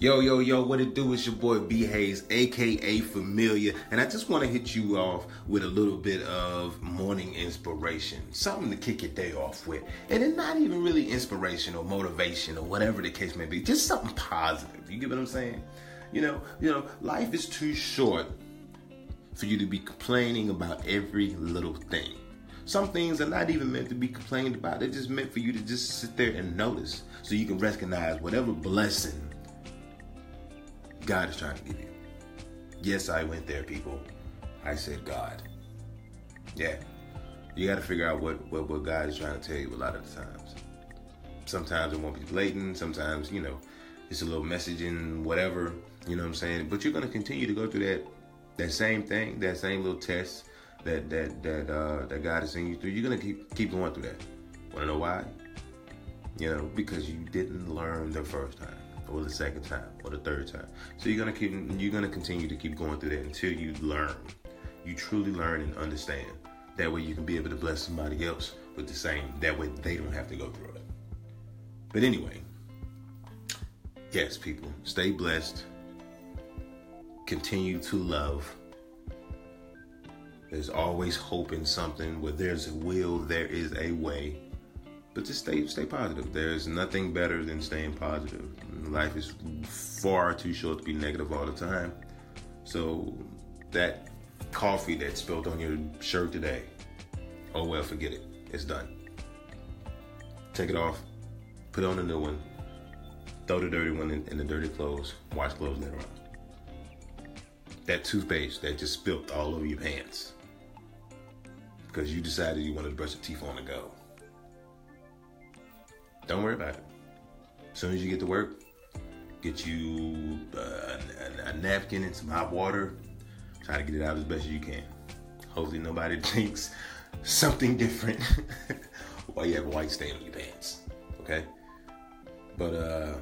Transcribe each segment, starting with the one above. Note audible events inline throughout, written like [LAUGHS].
Yo, yo, yo, what it do? It's your boy B Hayes, aka Familiar, and I just want to hit you off with a little bit of morning inspiration, something to kick your day off with, and it's not even really inspiration or motivation or whatever the case may be, just something positive. You get what I'm saying? You know, you know, life is too short for you to be complaining about every little thing. Some things are not even meant to be complained about. They're just meant for you to just sit there and notice so you can recognize whatever blessing God is trying to give you. Yes, I went there, people. I said God. Yeah. You got to figure out what, what, what God is trying to tell you a lot of the times. Sometimes it won't be blatant. Sometimes, you know, it's a little messaging, whatever. You know what I'm saying? But you're going to continue to go through that that same thing, that same little test that that that uh, that God is sending you through. You're going to keep keep going through that. Want to know why? You know, because you didn't learn the first time or the second time or the third time. So you're gonna keep you're gonna continue to keep going through that until you learn. You truly learn and understand. That way you can be able to bless somebody else with the same. That way they don't have to go through it. But anyway, yes, people, stay blessed. Continue to love. There's always hope in something. Where there's a will, there is a way. But just stay stay positive. There's nothing better than staying positive. Life is far too short to be negative all the time. So that coffee that spilled on your shirt today, oh well, forget it. It's done. Take it off, put on a new one, throw the dirty one in, in the dirty clothes, wash clothes later on. That toothpaste that just spilled all over your pants because you decided you wanted to brush your teeth on the go. Don't worry about it. As soon as you get to work, get you uh, a, a, napkin and some hot water. Try to get it out as best as you can. Hopefully, nobody [LAUGHS] thinks something different [LAUGHS] while you have a white stain on your pants. Okay? But, uh,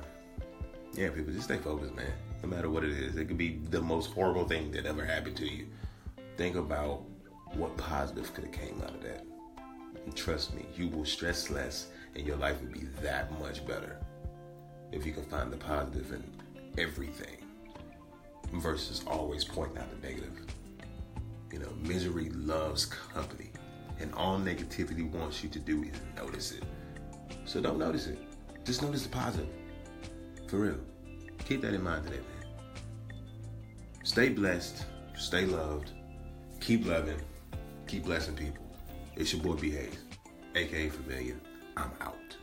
yeah, people, just stay focused, man. No matter what it is, it could be the most horrible thing that ever happened to you. Think about what positive could have came out of that. And trust me, you will stress less and your life would be that much better if you can find the positive in everything versus always pointing out the negative. You know, misery loves company, and all negativity wants you to do is notice it. So don't notice it. Just notice the positive. For real. Keep that in mind today, man. Stay blessed. Stay loved. Keep loving. Keep blessing people. It's your boy B Hayes, aka Familiar. I'm out.